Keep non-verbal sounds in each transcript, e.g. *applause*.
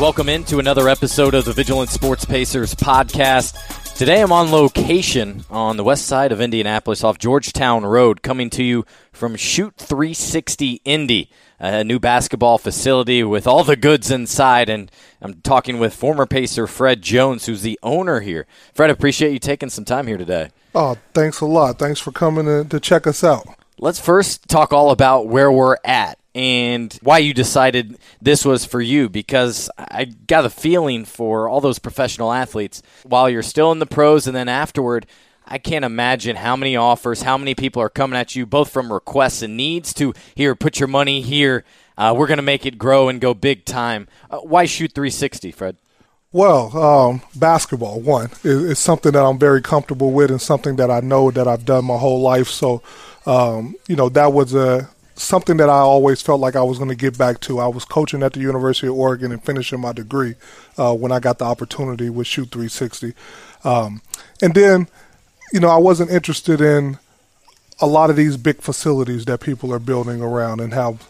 Welcome into another episode of the Vigilant Sports Pacers podcast. Today I'm on location on the west side of Indianapolis off Georgetown Road, coming to you from Shoot 360 Indy, a new basketball facility with all the goods inside. And I'm talking with former Pacer Fred Jones, who's the owner here. Fred, I appreciate you taking some time here today. Oh, thanks a lot. Thanks for coming to, to check us out. Let's first talk all about where we're at and why you decided this was for you because I got a feeling for all those professional athletes while you're still in the pros and then afterward I can't imagine how many offers, how many people are coming at you, both from requests and needs to here, put your money here. Uh, we're going to make it grow and go big time. Uh, why shoot 360, Fred? Well, um, basketball, one, is, is, something that I'm very comfortable with and something that I know that I've done my whole life. So, um, you know, that was a something that I always felt like I was going to get back to. I was coaching at the University of Oregon and finishing my degree uh, when I got the opportunity with Shoot 360. Um, and then, you know, I wasn't interested in a lot of these big facilities that people are building around and have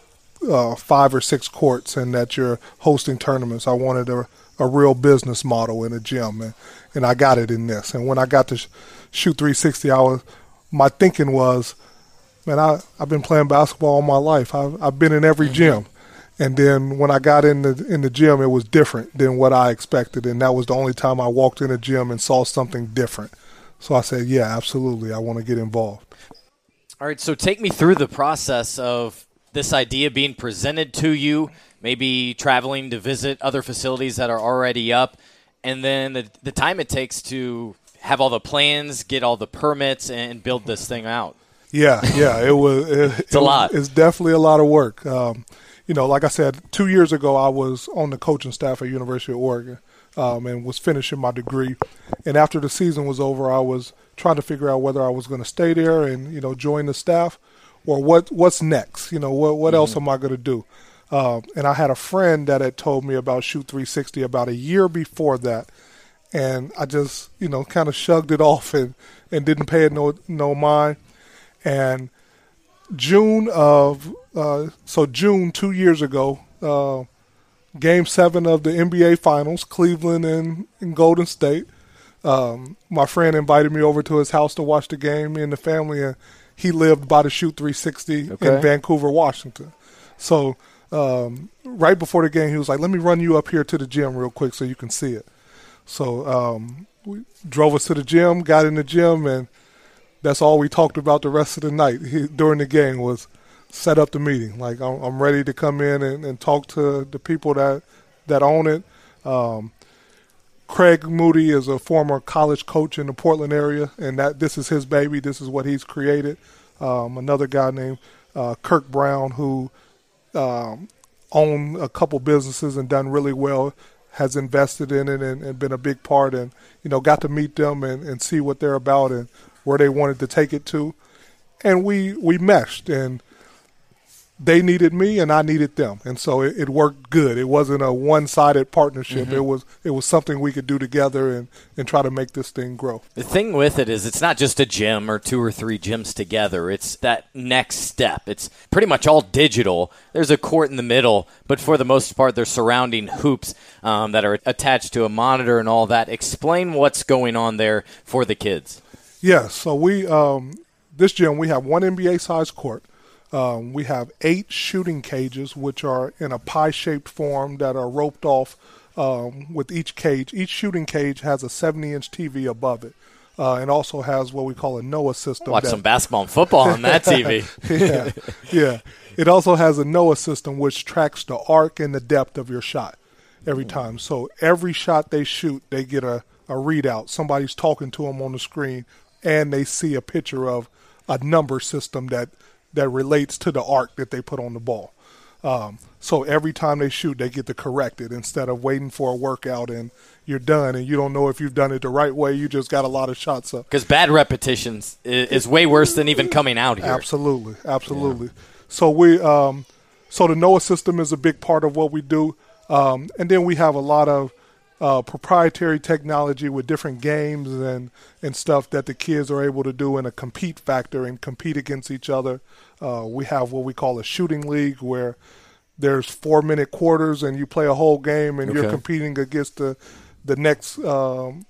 uh, five or six courts and that you're hosting tournaments. I wanted a, a real business model in a gym, and, and I got it in this. And when I got to Shoot 360, I was my thinking was – man, I I've been playing basketball all my life. I've I've been in every mm-hmm. gym, and then when I got in the in the gym, it was different than what I expected, and that was the only time I walked in a gym and saw something different. So I said, yeah, absolutely, I want to get involved. All right, so take me through the process of this idea being presented to you, maybe traveling to visit other facilities that are already up, and then the, the time it takes to have all the plans, get all the permits, and build this thing out. Yeah, yeah, it was. It, *laughs* it's a it lot. it's definitely a lot of work. Um, you know, like I said, two years ago, I was on the coaching staff at University of Oregon um, and was finishing my degree. And after the season was over, I was trying to figure out whether I was going to stay there and you know join the staff, or what what's next. You know, what what mm-hmm. else am I going to do? Um, and I had a friend that had told me about Shoot 360 about a year before that, and I just you know kind of shrugged it *laughs* off and and didn't pay it no no mind. And June of uh, so June two years ago, uh, Game Seven of the NBA Finals, Cleveland and, and Golden State. Um, my friend invited me over to his house to watch the game. Me and the family, and he lived by the Shoot 360 okay. in Vancouver, Washington. So um, right before the game, he was like, "Let me run you up here to the gym real quick so you can see it." So um, we drove us to the gym, got in the gym, and that's all we talked about the rest of the night he, during the game was set up the meeting. Like I'm, I'm ready to come in and, and, talk to the people that that own it. Um, Craig Moody is a former college coach in the Portland area, and that this is his baby. This is what he's created. Um, another guy named uh, Kirk Brown, who um, owned a couple businesses and done really well, has invested in it and, and, been a big part, and you know got to meet them and, and see what they're about and where they wanted to take it to, and we we meshed and they needed me and I needed them, and so it, it worked good. It wasn't a one-sided partnership. Mm-hmm. It was it was something we could do together and and try to make this thing grow. The thing with it is, it's not just a gym or two or three gyms together. It's that next step. It's pretty much all digital. There's a court in the middle, but for the most part, they're surrounding hoops um, that are attached to a monitor and all that. Explain what's going on there for the kids. Yes. So we um, this gym we have one NBA size court. Um, we have eight shooting cages, which are in a pie-shaped form that are roped off um, with each cage. Each shooting cage has a 70-inch TV above it. Uh, and also has what we call a Noah system. Watch that, some basketball and football on that TV. *laughs* yeah, yeah. It also has a Noah system which tracks the arc and the depth of your shot. every time. So every shot they shoot, they get a, a readout. Somebody's talking to them on the screen, and they see a picture of a number system that that relates to the arc that they put on the ball. Um, so every time they shoot, they get to correct it instead of waiting for a workout and you're done and you don't know if you've done it the right way. You just got a lot of shots up. Because bad repetitions is, is, way worse than even coming out here. Absolutely, absolutely. Yeah. So we, um, so the Noah system is a big part of what we do, um, and then we have a lot of uh, proprietary technology with different games and and stuff that the kids are able to do in a compete factor and compete against each other. Uh, we have what we call a shooting league where there's four minute quarters and you play a whole game and okay. you're competing against the the next um,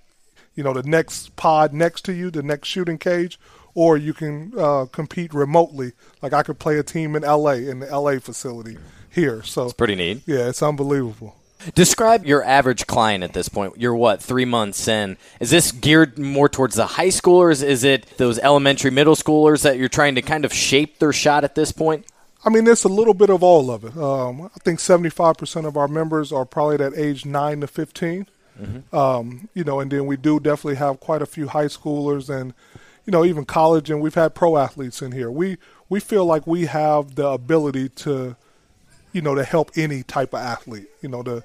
you know the next pod next to you, the next shooting cage, or you can uh, compete remotely. Like I could play a team in LA in the LA facility here. So it's pretty neat. Yeah, it's unbelievable. Describe your average client at this point. You're what, three months in? Is this geared more towards the high schoolers? Is it those elementary, middle schoolers that you're trying to kind of shape their shot at this point? I mean, it's a little bit of all of it. Um, I think 75% of our members are probably at age 9 to 15. Mm-hmm. Um, you know, and then we do definitely have quite a few high schoolers and, you know, even college, and we've had pro athletes in here. We we feel like we have the ability to you know, to help any type of athlete. You know, the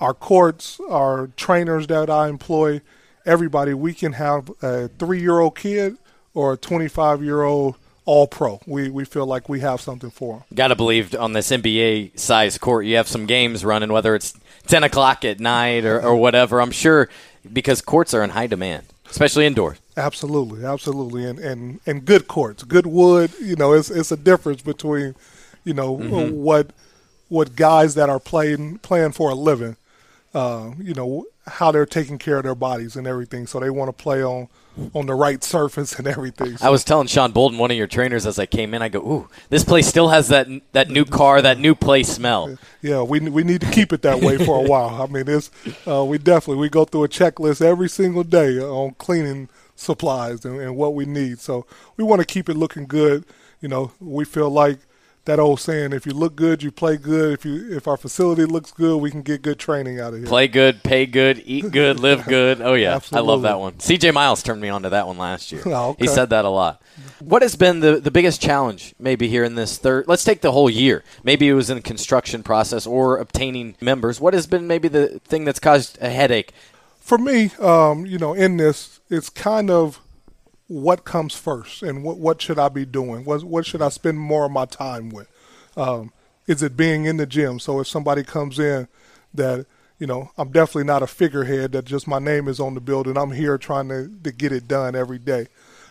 our courts, our trainers that I employ, everybody, we can have a three year old kid or a 25 year old all pro. We, we feel like we have something for them. Got to believe on this NBA size court, you have some games running, whether it's 10 o'clock at night or, or whatever. I'm sure because courts are in high demand, especially indoors. Absolutely, absolutely, and and and good courts, good wood. You know, it's it's a difference between, you know, mm-hmm. what what guys that are playing playing for a living, uh, you know, how they're taking care of their bodies and everything. So they want to play on on the right surface and everything. So. I was telling Sean Bolden, one of your trainers, as I came in, I go, "Ooh, this place still has that that new car, that new place smell." Yeah, we we need to keep it that way for a *laughs* while. I mean, it's uh, we definitely we go through a checklist every single day on cleaning supplies and, and what we need. So we want to keep it looking good. You know, we feel like that old saying: if you look good, you play good. If you if our facility looks good, we can get good training out of here. Play good, pay good, eat good, live *laughs* good. Oh yeah, I love that one. CJ Miles turned me on to that one last year. *laughs* oh, okay. He said that a lot. What has been the the biggest challenge maybe here in this third? Let's take the whole year. Maybe it was in the construction process or obtaining members. What has been maybe the thing that's caused a headache? For me, um, you know, in this, it's kind of what comes first and what what should I be doing? What what should I spend more of my time with? Um, is it being in the gym? So if somebody comes in that you know, I'm definitely not a figurehead that just my name is on the building. I'm here trying to, to get it done every day.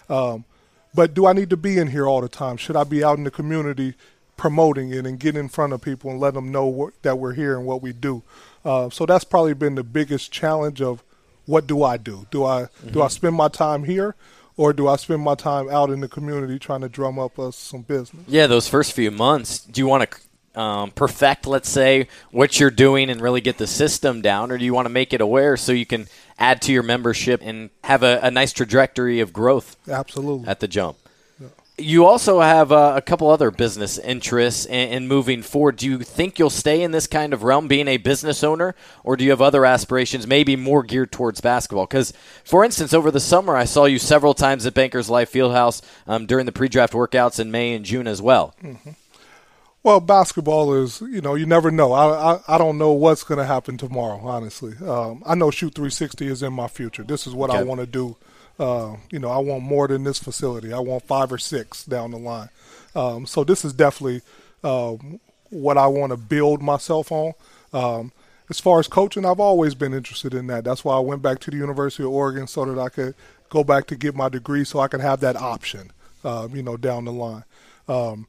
Um, but do I need to be in here all the time? Should I be out in the community promoting it and getting in front of people and let them know what, that we're here and what we do? Uh, so that's probably been the biggest challenge of what do I do? Do I mm-hmm. do I spend my time here or do I spend my time out in the community trying to drum up us some business? Yeah, those first few months, do you want to um, perfect, let's say, what you're doing and really get the system down, or do you want to make it aware so you can add to your membership and have a, a nice trajectory of growth? Absolutely. At the jump you also have uh, a couple other business interests in, in, moving forward. Do you think you'll stay in this kind of realm, being a business owner, or do you have other aspirations, maybe more geared towards basketball? Because, for instance, over the summer, I saw you several times at Bankers Life Fieldhouse um, during the pre-draft workouts in May and June as well. Mm-hmm. Well, basketball is, you know, you never know. I I, I don't know what's going to happen tomorrow, honestly. Um, I know Shoot 360 is in my future. This is what okay. I want to do uh, you know, I want more than this facility. I want five or six down the line. Um, so this is definitely uh, what I want to build myself on. Um, as far as coaching, I've always been interested in that. That's why I went back to the University of Oregon so that I could go back to get my degree, so I could have that option, uh, you know, down the line. Um,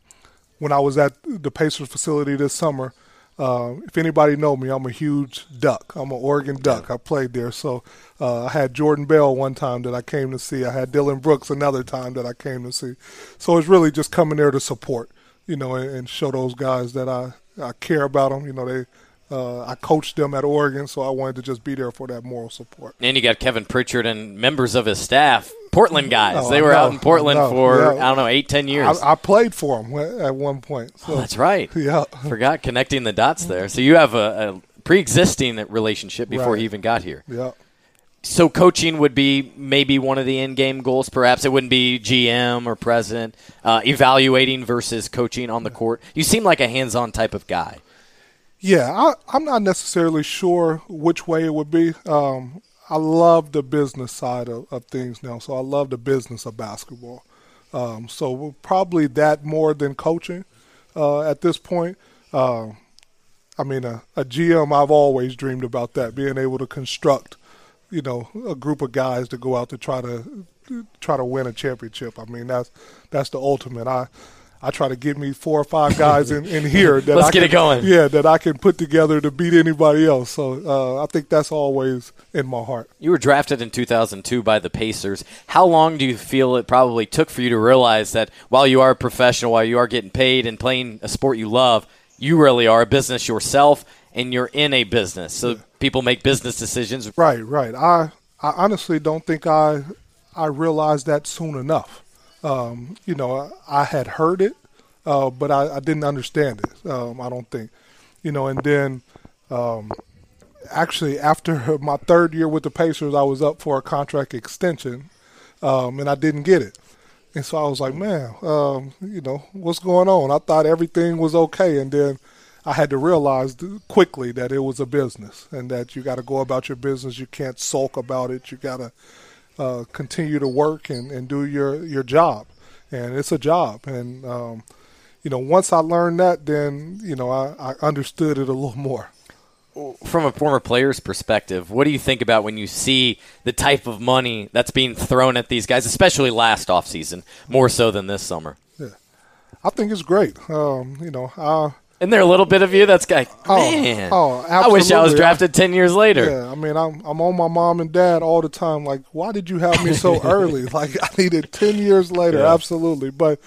when I was at the Pacers facility this summer, uh, if anybody know me, I'm a huge duck. I'm an Oregon Duck. I played there, so uh, I had Jordan Bell one time that I came to see. I had Dillon Brooks another time that I came to see. So it's really just coming there to support, you know, and, and show those guys that I I care about them. You know, they uh, I coached them at Oregon, so I wanted to just be there for that moral support. And you got Kevin Pritchard and members of his staff, Portland guys. No, they were out in Portland for yeah. I don't know eight, ten years. I, I played for them at one point. So. Oh, that's right. *laughs* Yeah, forgot connecting the dots there. So you have a, a pre-existing relationship before Right. he even got here. Yeah. So coaching would be maybe one of the end-game goals. Perhaps it wouldn't be GM or president uh, evaluating versus coaching on the court. You seem like a hands-on type of guy. Yeah, I, I'm not necessarily sure which way it would be. Um, I love the business side of, of things now, so I love the business of basketball. Um, so probably that more than coaching uh, at this point. Uh, I mean, a, a GM, I've always dreamed about that, being able to construct, you know, a group of guys to go out to try to try to win a championship. I mean, that's that's the ultimate. I I try to get me four or five guys in, in here *laughs* that Let's I get can, it going. Yeah, that I can put together to beat anybody else. So uh, I think that's always in my heart. You were drafted in 2002 by the Pacers. How long do you feel it probably took for you to realize that while you are a professional, while you are getting paid and playing a sport you love, you really are a business yourself and you're in a business. So people make business decisions. Right, right. I I honestly don't think I I realized that soon enough. Um, you know, I, I had heard it, uh, but I, I didn't understand it. Um, I don't think, you know. And then, um, actually, after *laughs* my third year with the Pacers, I was up for a contract extension, um, and I didn't get it. And so I was like, man, um, you know, what's going on? I thought everything was okay, and then I had to realize quickly that it was a business, and that you got to go about your business. You can't sulk about it. You got to uh, continue to work and, and do your your job, and it's a job. And um, you know, once I learned that, then you know I, I understood it a little more. From a former player's perspective, what do you think about when you see the type of money that's being thrown at these guys, especially last offseason, more so than this summer? Yeah, I think it's great. Um, you know, I, Isn't there a little bit of you that's like, Oh, man, oh, I wish I was drafted 10 years later? Yeah, I mean, I'm I'm on my mom and dad all the time. Like, why did you have me so *laughs* early? Like, I needed ten years later. Yeah. Absolutely, but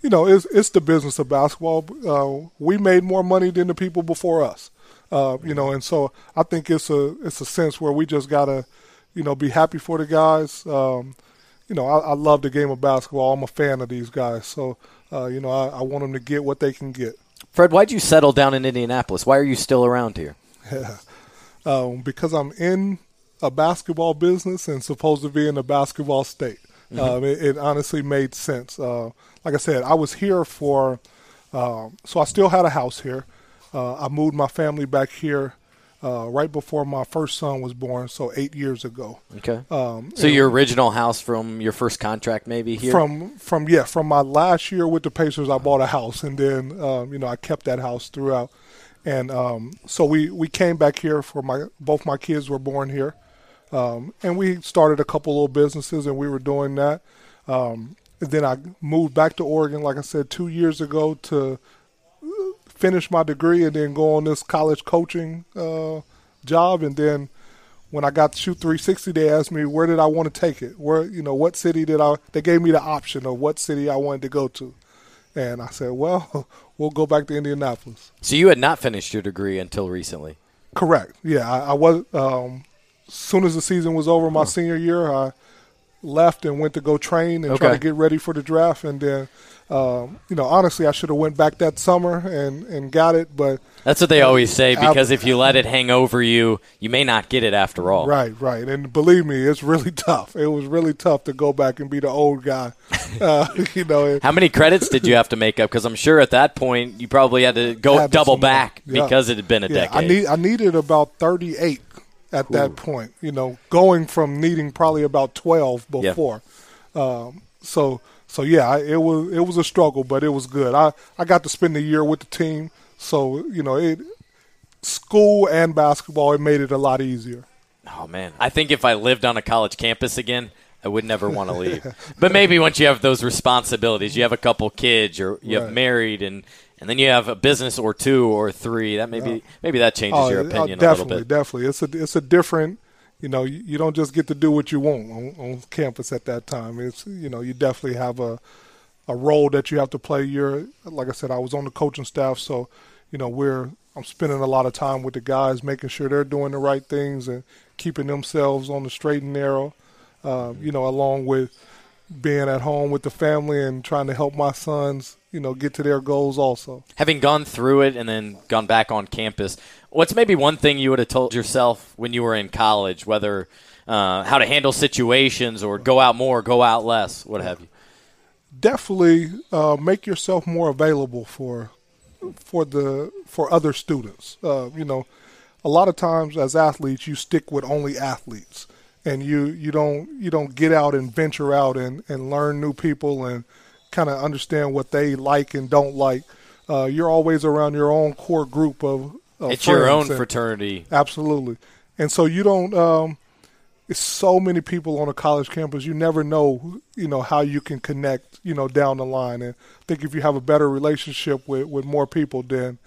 you know, it's it's the business of basketball. Uh, we made more money than the people before us. Uh, you know, and so I think it's a it's a sense where we just gotta, you know, be happy for the guys. Um, you know, I, I love the game of basketball. I'm a fan of these guys, so uh, you know, I, I want them to get what they can get. Fred, why'd you settle down in Indianapolis? Why are you still around here? *laughs* um, because I'm in a basketball business and supposed to be in a basketball state. Um, it, it honestly made sense. Uh, like I said, I was here for, um, so I still had a house here. Uh, I moved my family back here uh, right before my first son was born, so eight years ago. Okay. Um, so your original house from your first contract, maybe here. From from yeah, from my last year with the Pacers, I bought a house, and then um, you know I kept that house throughout. And um, so we we came back here for my both my kids were born here, um, and we started a couple little businesses, and we were doing that. Um, then I moved back to Oregon, like I said, two years ago to finish my degree and then go on this college coaching uh, job. And then when I got to shoot 360, they asked me where did I want to take it. Where you know what city did I? They gave me the option of what city I wanted to go to, and I said, well, *laughs* we'll go back to Indianapolis. so you had not finished your degree until recently. Correct. Yeah, I, I was. Um, soon as the season was over, my senior year, I left and went to go train and try to get ready for the draft. And then, um, you know, honestly, I should have went back that summer and and got it, but That's what they always say because if you let it hang over you, you may not get it after all. Right, right. And believe me, it's really *laughs* tough. It was really tough to go back and be the old guy. *laughs* Uh, *laughs* you know, How many credits did you have to make up? Because I'm sure at that point you probably had to go Had double back Yeah. because it had been a yeah, decade. I need I needed about 38 at that point, you know, going from needing probably about 12 Yeah. before. Um, so so yeah, I, it was it was a struggle, but it was good. I I got to spend a year with the team, so you know, it school and basketball it made it a lot easier. Oh man, I think if I lived on a college campus again, I would never want to *laughs* leave. but maybe once you have those responsibilities, you have a couple kids, or you have Right. married, and and then you have a business or two or three. That maybe maybe that changes your uh, opinion a definitely, little bit. definitely. It's a it's a different. You know, you, you don't just get to do what you want on, on campus at that time. It's you know, you definitely have a a role that you have to play. You're like I said, I was on the coaching staff, so you know we're I'm spending a lot of time with the guys, making sure they're doing the right things and keeping themselves on the straight and narrow. Uh, you know, along with being at home with the family and trying to help my sons you know get to their goals also. Having gone through it and then gone back on campus, what's maybe one thing you would have told yourself when you were in college, whether uh, how to handle situations or go out more, go out less, what have you? Definitely uh, make yourself more available for for the for other students. Uh, you know, a lot of times as athletes, you stick with only athletes, and you you don't you don't get out and venture out and and learn new people and kind of understand what they like and don't like. Uh, you're always around your own core group of. of it's your own and, fraternity. Absolutely, and so you don't. Um, it's so many people on a college campus. You never know, you know, how you can connect, you know, down the line. And I think if you have a better relationship with with more people, then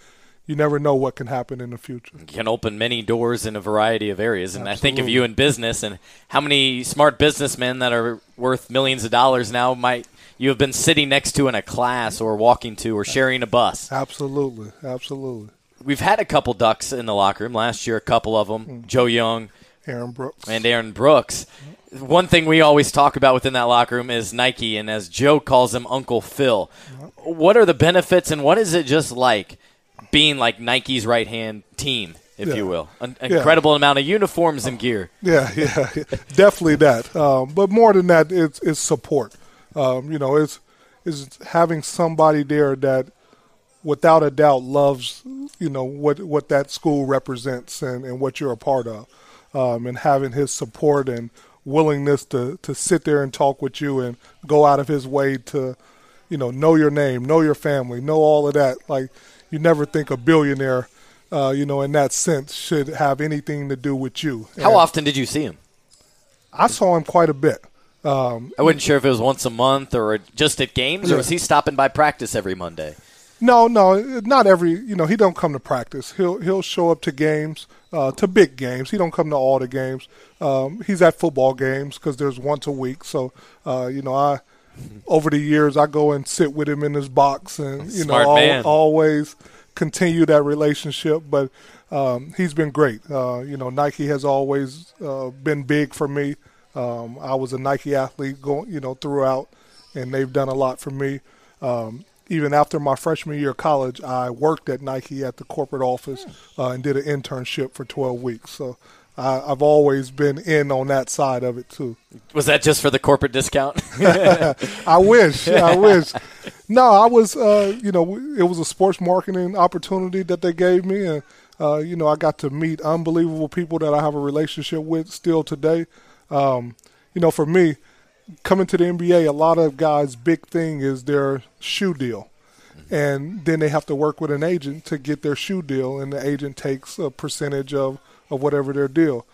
you never know what can happen in the future. You can open many doors in a variety of areas. And Absolutely. I think of you in business and how many smart businessmen that are worth millions of dollars now might you have been sitting next to in a class or walking to or sharing a bus. Absolutely. Absolutely. We've had a couple ducks in the locker room last year, a couple of them. Mm-hmm. Joe Young, Aaron Brooks. And Aaron Brooks. One thing we always talk about within that locker room is Nike, and as Joe calls him, Uncle Phil. What are the benefits, and what is it just like being like Nike's right hand team, if yeah. you will? An incredible yeah. amount of uniforms and gear. Yeah, yeah, *laughs* definitely that. Um, but more than that, it's, it's support. Um, you know, it's, it's having somebody there that without a doubt loves you know what what that school represents and, and what you're a part of um, and having his support and willingness to to sit there and talk with you and go out of his way to, you know, know your name, know your family, know all of that. Like you never think a billionaire, uh, you know, in that sense, should have anything to do with you. How and often did you see him? I saw him quite a bit. Um, I wasn't sure if it was once a month or just at games, yeah. or was he stopping by practice every Monday? No, no, not every. You know, he don't come to practice. He'll he'll show up to games, uh, to big games. He don't come to all the games. Um, he's at football games because there's once a week. So, uh, you know, I over the years I go and sit with him in his box, and you Smart know, al- always continue that relationship. But um, he's been great. Uh, you know, Nike has always uh, been big for me. Um, I was a Nike athlete going, you know, throughout, and they've done a lot for me. Um, even after my freshman year of college, I worked at Nike at the corporate office uh, and did an internship for 12 weeks. So I, have always been in on that side of it too. Was that just for the corporate discount? *laughs* *laughs* I wish. I wish. No, I was. Uh, you know, it was a sports marketing opportunity that they gave me, and uh, you know, I got to meet unbelievable people that I have a relationship with still today. Um, you know, for me, coming to the NBA, a lot of guys' big thing is their shoe deal. And then they have to work with an agent to get their shoe deal, and the agent takes a percentage of, of whatever their deal.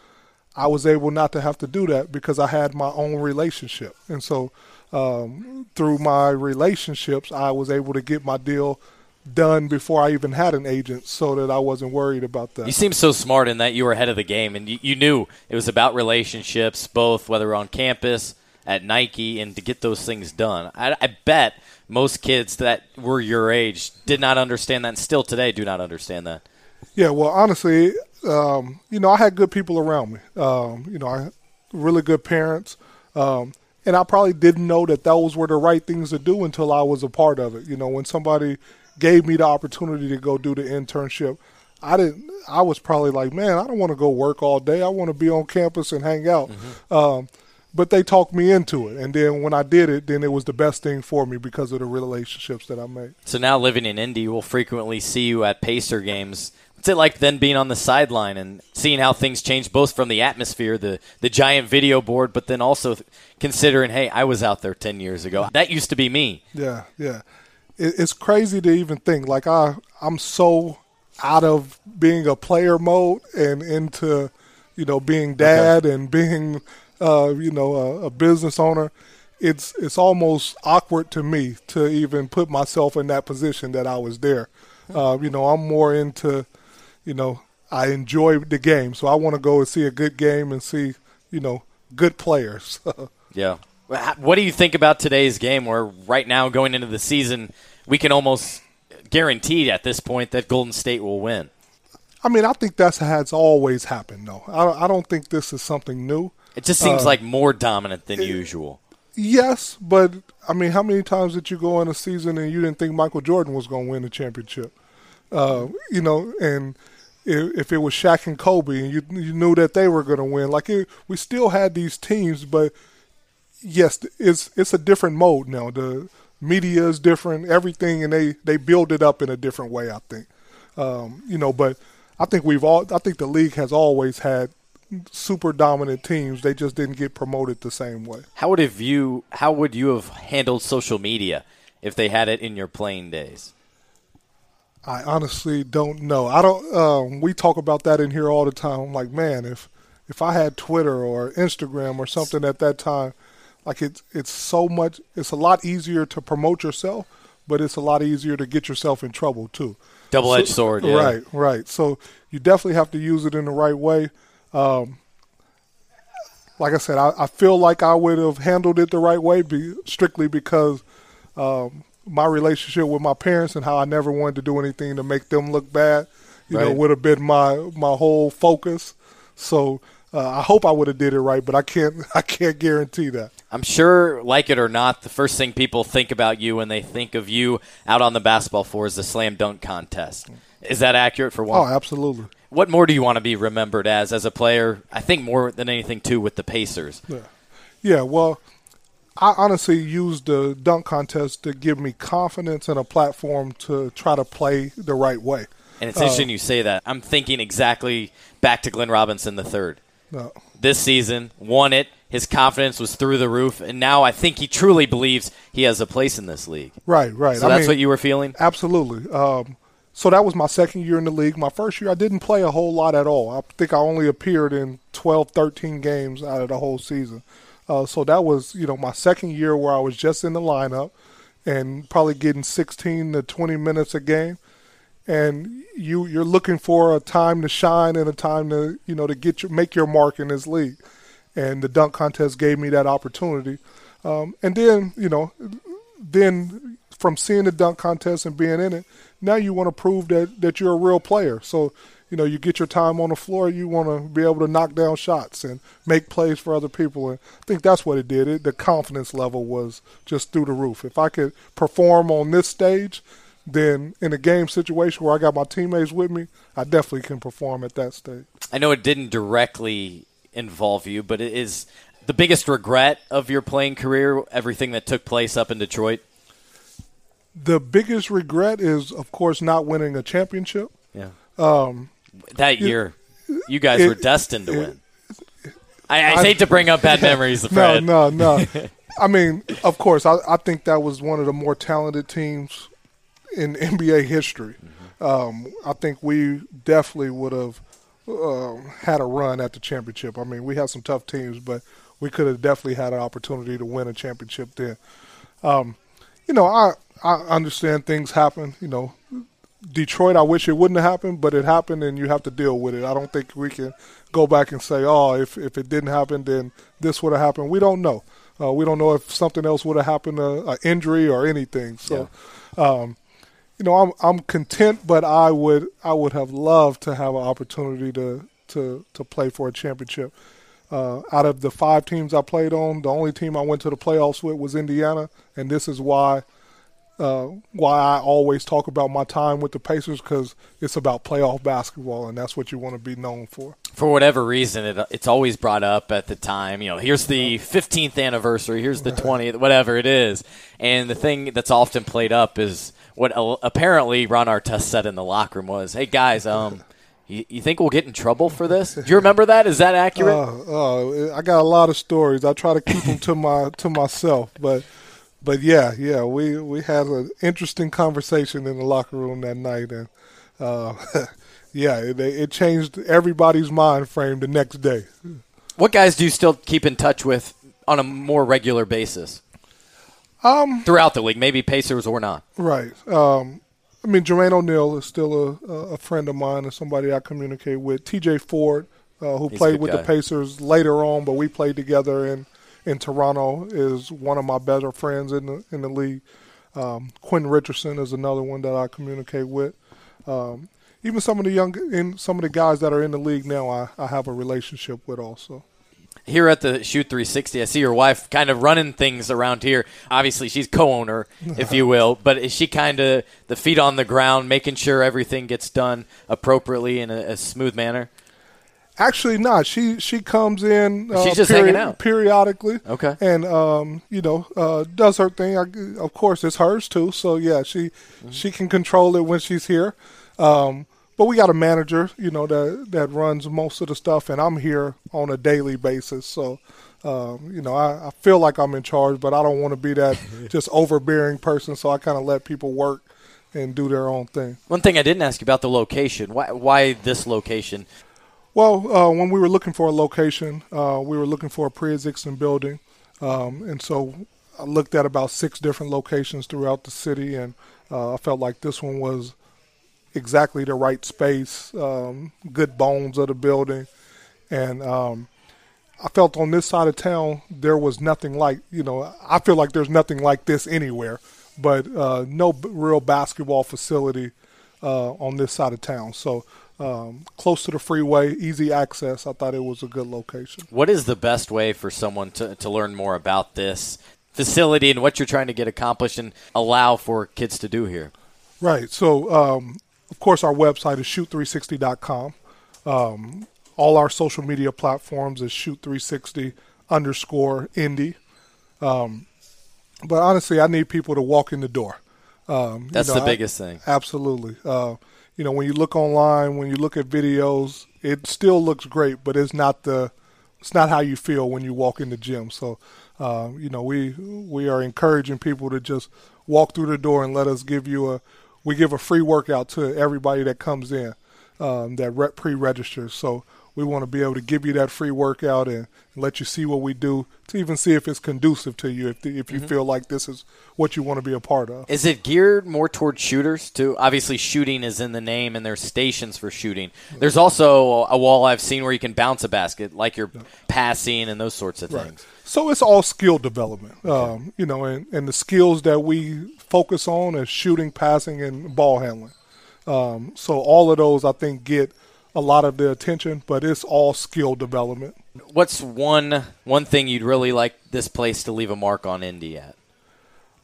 I was able not to have to do that because I had my own relationship. And so um, through my relationships, I was able to get my deal done before I even had an agent so that I wasn't worried about that. You seem so smart in that you were ahead of the game and you, you knew it was about relationships, both whether on campus – at Nike and to get those things done. I, I, bet most kids that were your age did not understand that and still today do not understand that. Yeah, well, honestly, um, you know, I had good people around me. Um, you know, I really good parents. Um, and I probably didn't know that those were the right things to do until I was a part of it. You know, when somebody gave me the opportunity to go do the internship, I didn't. I was probably like, man, I don't want to go work all day. I want to be on campus and hang out. Mm-hmm. Um, but they talked me into it. And then when I did it, then it was the best thing for me because of the relationships that I made. So now living in Indy, we'll frequently see you at Pacer games. What's it like then being on the sideline and seeing how things change, both from the atmosphere, the the giant video board, but then also considering, hey, I was out there ten years ago. That used to be me. Yeah, yeah. It's crazy to even think. Like I, I'm so out of being a player mode and into, you know, being dad okay. and being uh, you know, a, a, business owner, it's it's almost awkward to me to even put myself in that position that I was there. Uh, you know, I'm more into, you know, I enjoy the game, so I want to go and see a good game and see, you know, good players. *laughs* yeah. What do you think about today's game? Where right now, going into the season, we can almost guarantee at this point that Golden State will win. I mean, I think that's has always happened, though. I, I don't think this is something new. It just seems uh, like more dominant than it, usual. Yes, but I mean, how many times did you go in a season and you didn't think Michael Jordan was going to win the championship? Uh, you know, and if, if, it was Shaq and Kobe, and you you knew that they were going to win, like it, we still had these teams, but yes, it's it's a different mode now. The media is different, everything, and they they build it up in a different way. I think, um, you know, but I think we've all I think the league has always had super dominant teams. They just didn't get promoted the same way. How would have you how would you have handled social media if they had it in your playing days? I honestly don't know. I don't. Um, we talk about that in here all the time. I'm like, man, if if I had Twitter or Instagram or something at that time, like it's it's so much. It's a lot easier to promote yourself, but it's a lot easier to get yourself in trouble too. Double edged so, sword. Yeah. Right, right. So you definitely have to use it in the right way. Um, like I said, I, I, feel like I would have handled it the right way, be, strictly because um, my relationship with my parents and how I never wanted to do anything to make them look bad, you right. know, would have been my my whole focus. So uh, I hope I would have did it right, but I can't *laughs* I can't guarantee that. I'm sure, like it or not, the first thing people think about you when they think of you out on the basketball floor is the slam dunk contest. Is that accurate for one? Oh, absolutely. What more do you want to be remembered as as a player? I think more than anything too with the Pacers. Yeah, yeah. Well, I honestly used the dunk contest to give me confidence and a platform to try to play the right way. And it's interesting uh, you say that. I'm thinking exactly back to Glenn Robinson the third. No. This season, won it. His confidence was through the roof, and now I think he truly believes he has a place in this league. Right, right. So I that's mean, what you were feeling. Absolutely. Um, so that was my second year in the league. My first year, I didn't play a whole lot at all. I think I only appeared in 12, 13 games out of the whole season. Uh, so that was, you know, my second year where I was just in the lineup and probably getting 16 to 20 minutes a game. And you you're looking for a time to shine and a time to you know to get your make your mark in this league. And the dunk contest gave me that opportunity. Um, and then you know, then from seeing the dunk contest and being in it, now you want to prove that that you're a real player. So you know you get your time on the floor. You want to be able to knock down shots and make plays for other people. And I think that's what it did. It, the confidence level was just through the roof. If I could perform on this stage, then in a game situation where I got my teammates with me, I definitely can perform at that stage. I know it didn't directly involve you, but it is the biggest regret of your playing career, everything that took place up in Detroit? The biggest regret is, of course, not winning a championship. Yeah. Um, that year, it, you guys it, were destined to it, win. I, I, I, hate to bring up bad *laughs* memories, Fred. No, no, *laughs* no. I mean, of course, I, I, think that was one of the more talented teams in NBA history. Mm-hmm. Um, I think we definitely would have uh, had a run at the championship. I mean, we had some tough teams, but we could have definitely had an opportunity to win a championship then. Um, you know, I I understand things happen. You know, Detroit, I wish it wouldn't have happened, but it happened, and you have to deal with it. I don't think we can go back and say, oh, if if it didn't happen, then this would have happened. We don't know. Uh, we don't know if something else would have happened, uh, an injury or anything. So, yeah. um, you know, I'm I'm content, but I would I would have loved to have an opportunity to to to play for a championship. Uh, out of the five teams I played on, the only team I went to the playoffs with was Indiana, and this is why uh, why I always talk about my time with the Pacers because it's about playoff basketball, and that's what you want to be known for. For whatever reason, it, it's always brought up at the time. You know, here's the 15th anniversary, here's the 20th, whatever it is, and the thing that's often played up is what apparently Ron Artest said in the locker room was, "Hey guys, um." *laughs* You, you think we'll get in trouble for this? Do you remember that? Is that accurate? Uh, uh, I got a lot of stories. I try to keep them to my *laughs* to myself, but but yeah, yeah, we we had an interesting conversation in the locker room that night, and uh, *laughs* yeah, it, it changed everybody's mind frame the next day. What guys do you still keep in touch with on a more regular basis? Um, throughout the league, maybe Pacers or not. Right. Um, I mean, Jermaine O'Neal is still a, a friend of mine and somebody I communicate with. T.J. Ford, uh, who He's played with guy. the Pacers later on, but we played together in in Toronto is one of my better friends in the in the league. Um, Quentin Richardson is another one that I communicate with. Um, even some of the young, in some of the guys that are in the league now, I, I have a relationship with also. Here at the Shoot 360, I see your wife kind of running things around here. Obviously, she's co-owner, if you *laughs* will, but is she kind of the feet on the ground, making sure everything gets done appropriately in a, a smooth manner? Actually, not. She she comes in. Uh, She's just peri- hanging out periodically. Okay, and um, you know, uh, does her thing. I, of course, it's hers too. So yeah, she mm-hmm. she can control it when she's here. Um, but we got a manager, you know, that that runs most of the stuff, and I'm here on a daily basis. So, um, you know, I, I, feel like I'm in charge, but I don't want to be that *laughs* just overbearing person. So I kind of let people work and do their own thing. One thing I didn't ask you about the location. Why why this location? Well, uh, when we were looking for a location, uh, we were looking for a pre-existing building, um, and so I looked at about six different locations throughout the city, and uh, I felt like this one was exactly the right space, um, good bones of the building, and um, I felt on this side of town there was nothing like you know I feel like there's nothing like this anywhere, but uh, no real basketball facility uh, on this side of town. So um, close to the freeway, easy access. I thought it was a good location. What is the best way for someone to, to learn more about this facility and what you're trying to get accomplished and allow for kids to do here? Right. So, um, of course, our website is shoot360.com. Um, all our social media platforms is shoot360 underscore Indy. Um, but honestly, I need people to walk in the door. Um, That's you know, the biggest I, thing. Absolutely. Uh, you know, when you look online, when you look at videos, it still looks great, but it's not the it's not how you feel when you walk in the gym. So, uh, you know, we we are encouraging people to just walk through the door and let us give you a we give a free workout to everybody that comes in um, that pre-registers. So we want to be able to give you that free workout and, let you see what we do to even see if it's conducive to you if, the, if you mm-hmm. feel like this is what you want to be a part of. Is it geared more toward shooters too? Obviously, shooting is in the name, and there's stations for shooting. There's also a wall I've seen where you can bounce a basket, like you're yeah. passing and those sorts of right. things. So it's all skill development, um, you know, and, and the skills that we focus on is shooting, passing, and ball handling. Um, so all of those, I think, get – a lot of the attention, but it's all skill development. What's one one thing you'd really like this place to leave a mark on Indy at?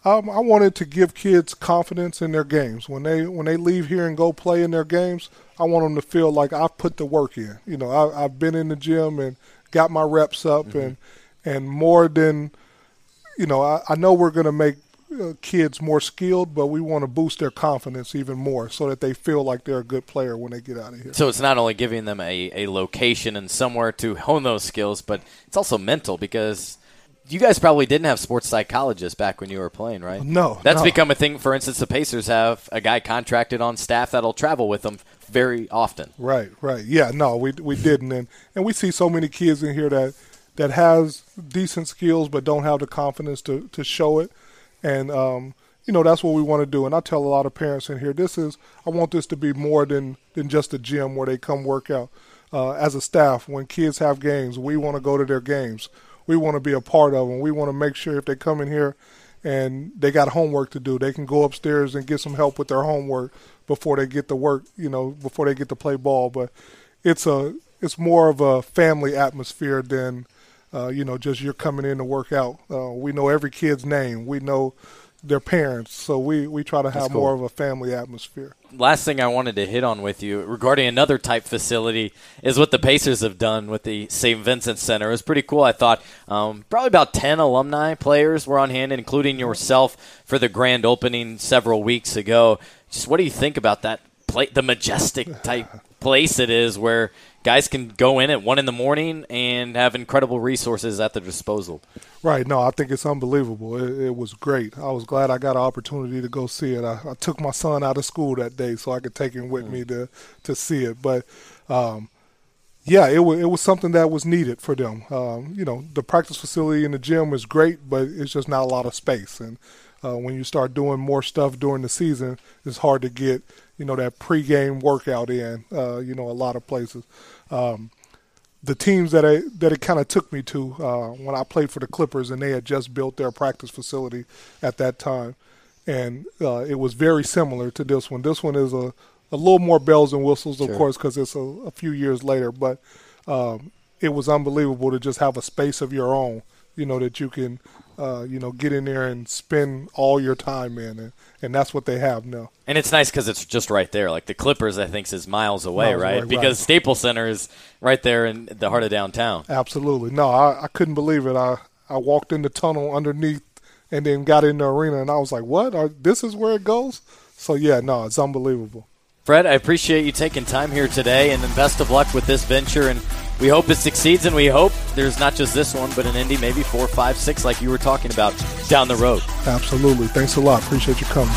Um, I wanted to give kids confidence in their games when they when they leave here and go play in their games. I want them to feel like I've put the work in. You know, I, have been in the gym and got my reps up, mm-hmm. and and more than you know, I, I know we're going to make uh, kids more skilled, but we want to boost their confidence even more so that they feel like they're a good player when they get out of here. So it's not only giving them a, a location and somewhere to hone those skills, but it's also mental because you guys probably didn't have sports psychologists back when you were playing, right? No. That's no. become a thing. For instance, the Pacers have a guy contracted on staff that'll travel with them very often. Right, right. Yeah, no, we we didn't and and we see so many kids in here that that has decent skills but don't have the confidence to to show it and um, you know that's what we want to do. And I tell a lot of parents in here, this is I want this to be more than than just a gym where they come work out. Uh, as a staff, when kids have games, we want to go to their games. We want to be a part of them. We want to make sure if they come in here and they got homework to do, they can go upstairs and get some help with their homework before they get to work. You know, before they get to play ball. But it's a it's more of a family atmosphere than uh, you know, just you're coming in to work out. Uh, we know every kid's name. We know their parents. So we, we try to have cool. more of a family atmosphere. Last thing I wanted to hit on with you regarding another type facility is what the Pacers have done with the St. Vincent Center. It was pretty cool. I thought um, probably about 10 alumni players were on hand, including yourself, for the grand opening several weeks ago. Just what do you think about that? Play, the majestic type *laughs* place it is where guys can go in at one in the morning and have incredible resources at their disposal. Right. No, I think it's unbelievable. It, it was great. I was glad I got an opportunity to go see it. I, I, took my son out of school that day so I could take him with mm. me to to see it. But um, yeah, it was it was something that was needed for them. Um, you know, the practice facility in the gym is great, but it's just not a lot of space. And uh, when you start doing more stuff during the season, it's hard to get you know that pregame workout in. Uh, you know, a lot of places. Um, the teams that I that it kind of took me to uh, when I played for the Clippers, and they had just built their practice facility at that time, and uh, it was very similar to this one. This one is a a little more bells and whistles, of sure. course, because it's a, a, few years later, but um, it was unbelievable to just have a space of your own. You know that you can, uh, you know, get in there and spend all your time in, and, and that's what they have now. And it's nice because it's just right there. Like the Clippers, I think, is miles away, Miles right? away, because right. Staples Center is right there in the heart of downtown. Absolutely. No, I, I couldn't believe it. I, I walked in the tunnel underneath and then got in the arena, and I was like, what? Are, this is where it goes? So, yeah, no, it's unbelievable. Fred, I appreciate you taking time here today, and then best of luck with this venture. And we hope it succeeds, and we hope there's not just this one, but an Indy, maybe four, five, six, like you were talking about down the road. Absolutely. Thanks a lot. Appreciate you coming.